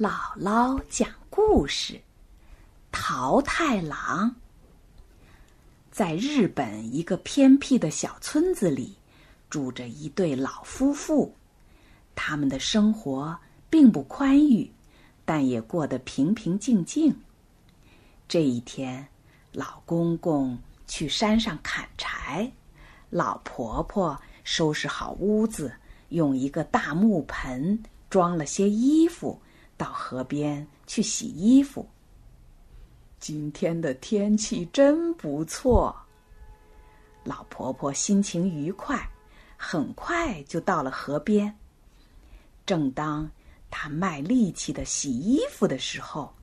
姥姥讲故事：桃太郎。在日本一个偏僻的小村子里，住着一对老夫妇。他们的生活并不宽裕，但也过得平平静静。这一天，老公公去山上砍柴，老婆婆收拾好屋子，用一个大木盆装了些衣服。到河边去洗衣服。今天的天气真不错，老婆婆心情愉快，很快就到了河边。正当她卖力气的洗衣服的时候，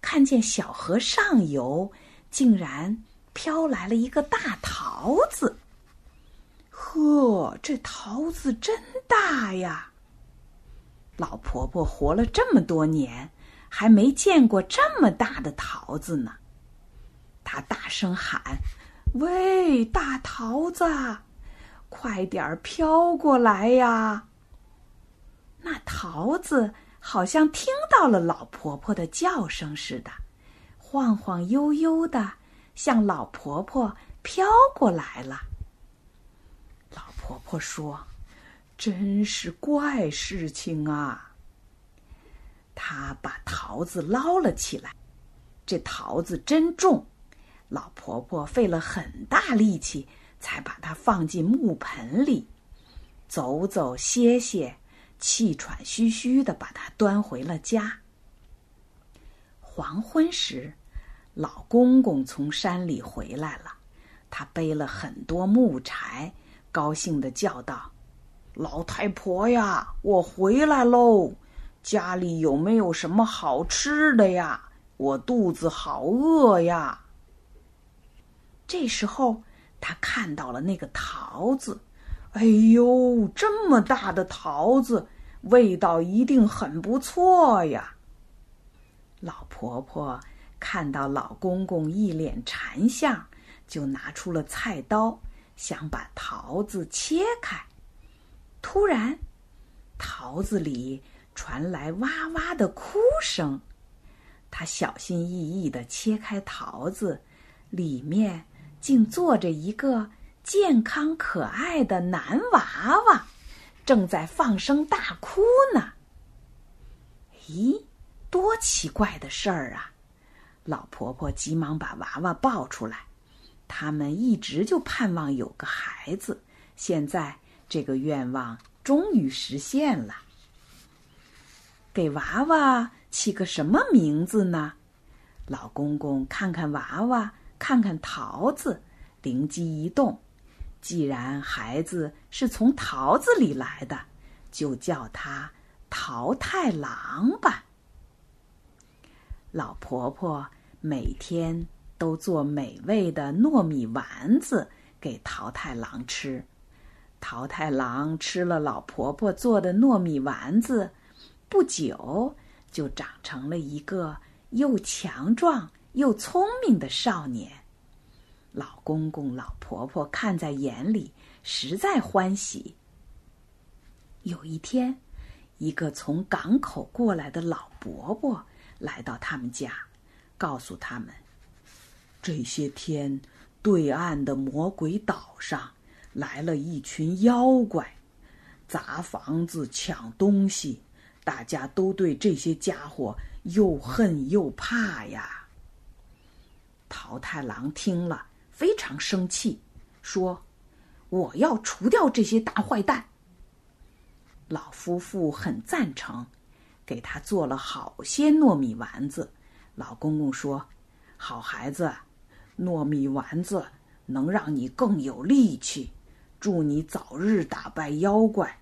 看见小河上游竟然飘来了一个大桃子。呵，这桃子真大呀！老婆婆活了这么多年，还没见过这么大的桃子呢。她大声喊：“喂，大桃子，快点儿飘过来呀！”那桃子好像听到了老婆婆的叫声似的，晃晃悠悠的向老婆婆飘过来了。老婆婆说。真是怪事情啊！他把桃子捞了起来，这桃子真重，老婆婆费了很大力气才把它放进木盆里，走走歇歇，气喘吁吁的把它端回了家。黄昏时，老公公从山里回来了，他背了很多木柴，高兴的叫道。老太婆呀，我回来喽！家里有没有什么好吃的呀？我肚子好饿呀！这时候，他看到了那个桃子，哎呦，这么大的桃子，味道一定很不错呀！老婆婆看到老公公一脸馋相，就拿出了菜刀，想把桃子切开。突然，桃子里传来哇哇的哭声。他小心翼翼的切开桃子，里面竟坐着一个健康可爱的男娃娃，正在放声大哭呢。咦，多奇怪的事儿啊！老婆婆急忙把娃娃抱出来。他们一直就盼望有个孩子，现在。这个愿望终于实现了。给娃娃起个什么名字呢？老公公看看娃娃，看看桃子，灵机一动，既然孩子是从桃子里来的，就叫他桃太郎吧。老婆婆每天都做美味的糯米丸子给桃太郎吃。桃太郎吃了老婆婆做的糯米丸子，不久就长成了一个又强壮又聪明的少年。老公公、老婆婆看在眼里，实在欢喜。有一天，一个从港口过来的老伯伯来到他们家，告诉他们：这些天，对岸的魔鬼岛上。来了一群妖怪，砸房子、抢东西，大家都对这些家伙又恨又怕呀。桃太郎听了非常生气，说：“我要除掉这些大坏蛋。”老夫妇很赞成，给他做了好些糯米丸子。老公公说：“好孩子，糯米丸子能让你更有力气。”祝你早日打败妖怪。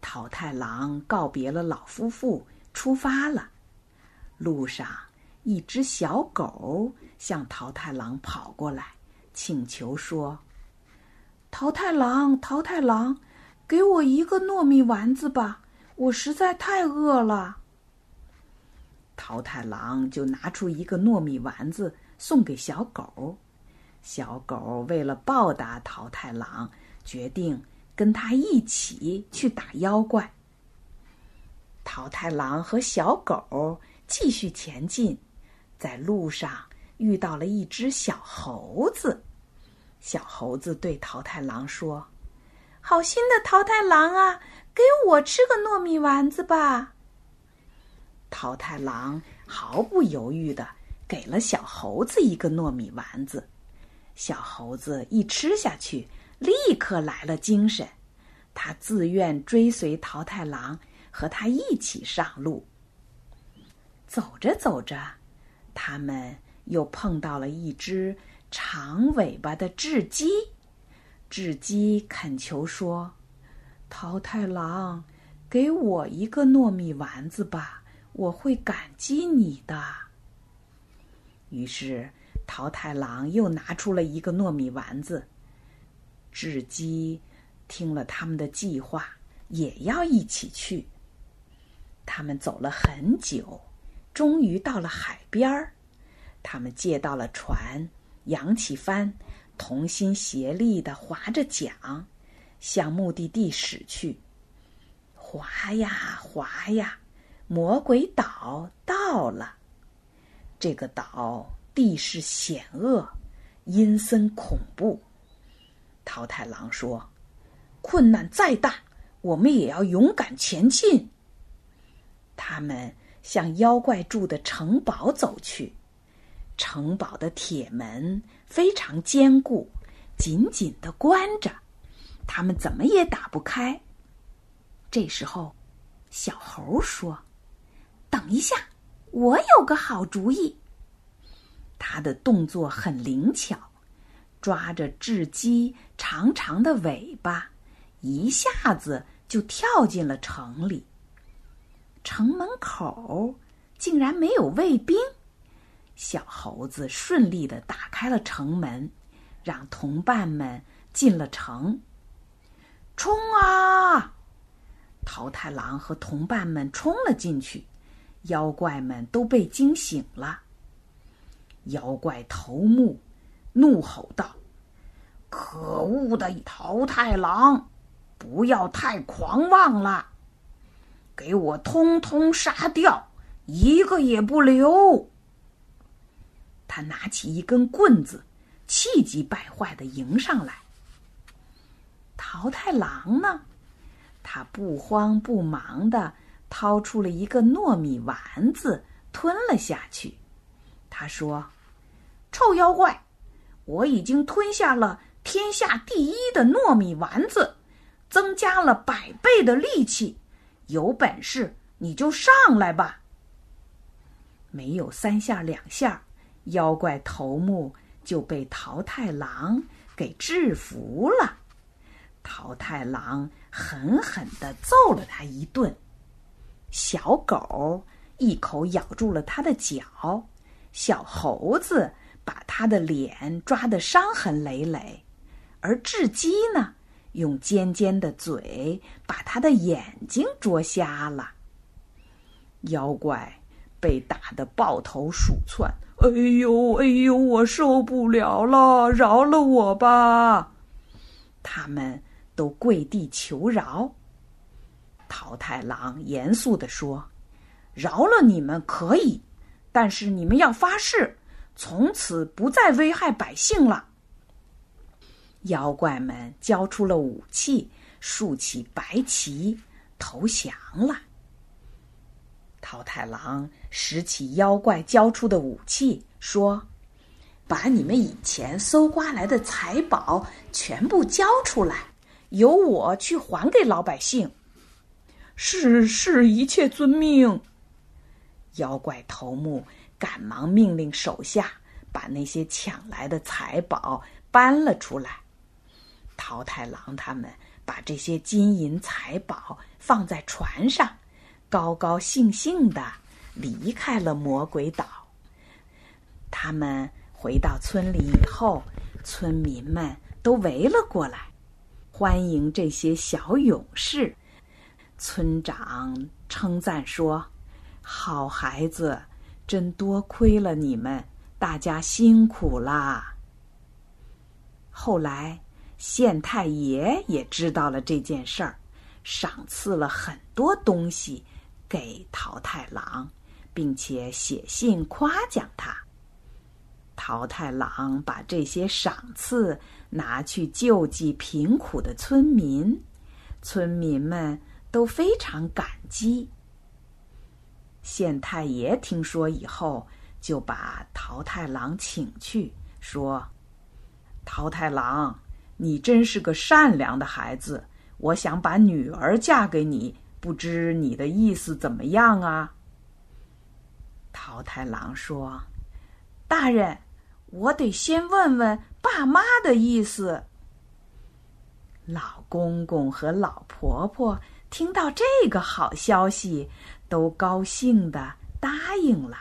桃太郎告别了老夫妇，出发了。路上，一只小狗向桃太郎跑过来，请求说：“桃太郎，桃太郎，给我一个糯米丸子吧，我实在太饿了。”桃太郎就拿出一个糯米丸子送给小狗。小狗为了报答桃太郎，决定跟他一起去打妖怪。桃太郎和小狗继续前进，在路上遇到了一只小猴子。小猴子对桃太郎说：“好心的桃太郎啊，给我吃个糯米丸子吧。”桃太郎毫不犹豫的给了小猴子一个糯米丸子。小猴子一吃下去，立刻来了精神，他自愿追随桃太郎。和他一起上路。走着走着，他们又碰到了一只长尾巴的雉鸡。雉鸡恳求说：“桃太郎，给我一个糯米丸子吧，我会感激你的。”于是，桃太郎又拿出了一个糯米丸子。雉鸡听了他们的计划，也要一起去。他们走了很久，终于到了海边儿。他们借到了船，扬起帆，同心协力的划着桨，向目的地驶去。划呀划呀，魔鬼岛到了。这个岛地势险恶，阴森恐怖。桃太郎说：“困难再大，我们也要勇敢前进。”他们向妖怪住的城堡走去，城堡的铁门非常坚固，紧紧的关着，他们怎么也打不开。这时候，小猴说：“等一下，我有个好主意。”他的动作很灵巧，抓着雉鸡长长的尾巴，一下子就跳进了城里。城门口竟然没有卫兵，小猴子顺利的打开了城门，让同伴们进了城。冲啊！桃太郎和同伴们冲了进去，妖怪们都被惊醒了。妖怪头目怒吼道：“可恶的桃太郎，不要太狂妄了！”给我通通杀掉，一个也不留！他拿起一根棍子，气急败坏的迎上来。桃太郎呢？他不慌不忙的掏出了一个糯米丸子，吞了下去。他说：“臭妖怪，我已经吞下了天下第一的糯米丸子，增加了百倍的力气。”有本事你就上来吧！没有三下两下，妖怪头目就被桃太郎给制服了。桃太郎狠狠的揍了他一顿，小狗一口咬住了他的脚，小猴子把他的脸抓得伤痕累累，而雉鸡呢？用尖尖的嘴把他的眼睛啄瞎了。妖怪被打得抱头鼠窜，哎呦哎呦，我受不了了，饶了我吧！他们都跪地求饶。桃太郎严肃地说：“饶了你们可以，但是你们要发誓，从此不再危害百姓了。”妖怪们交出了武器，竖起白旗投降了。桃太郎拾起妖怪交出的武器，说：“把你们以前搜刮来的财宝全部交出来，由我去还给老百姓。”是是，一切遵命。妖怪头目赶忙命令手下把那些抢来的财宝搬了出来。桃太郎他们把这些金银财宝放在船上，高高兴兴的离开了魔鬼岛。他们回到村里以后，村民们都围了过来，欢迎这些小勇士。村长称赞说：“好孩子，真多亏了你们，大家辛苦啦。”后来。县太爷也知道了这件事儿，赏赐了很多东西给桃太郎，并且写信夸奖他。桃太郎把这些赏赐拿去救济贫苦的村民，村民们都非常感激。县太爷听说以后，就把桃太郎请去，说：“桃太郎，你真是个善良的孩子，我想把女儿嫁给你，不知你的意思怎么样啊？”桃太郎说：“大人。”我得先问问爸妈的意思。老公公和老婆婆听到这个好消息，都高兴的答应了。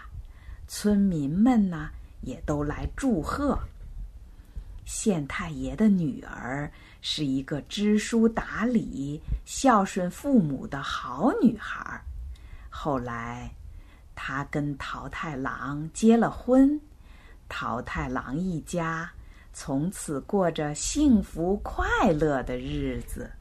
村民们呢，也都来祝贺。县太爷的女儿是一个知书达理、孝顺父母的好女孩。后来，她跟桃太郎结了婚。桃太郎一家从此过着幸福快乐的日子。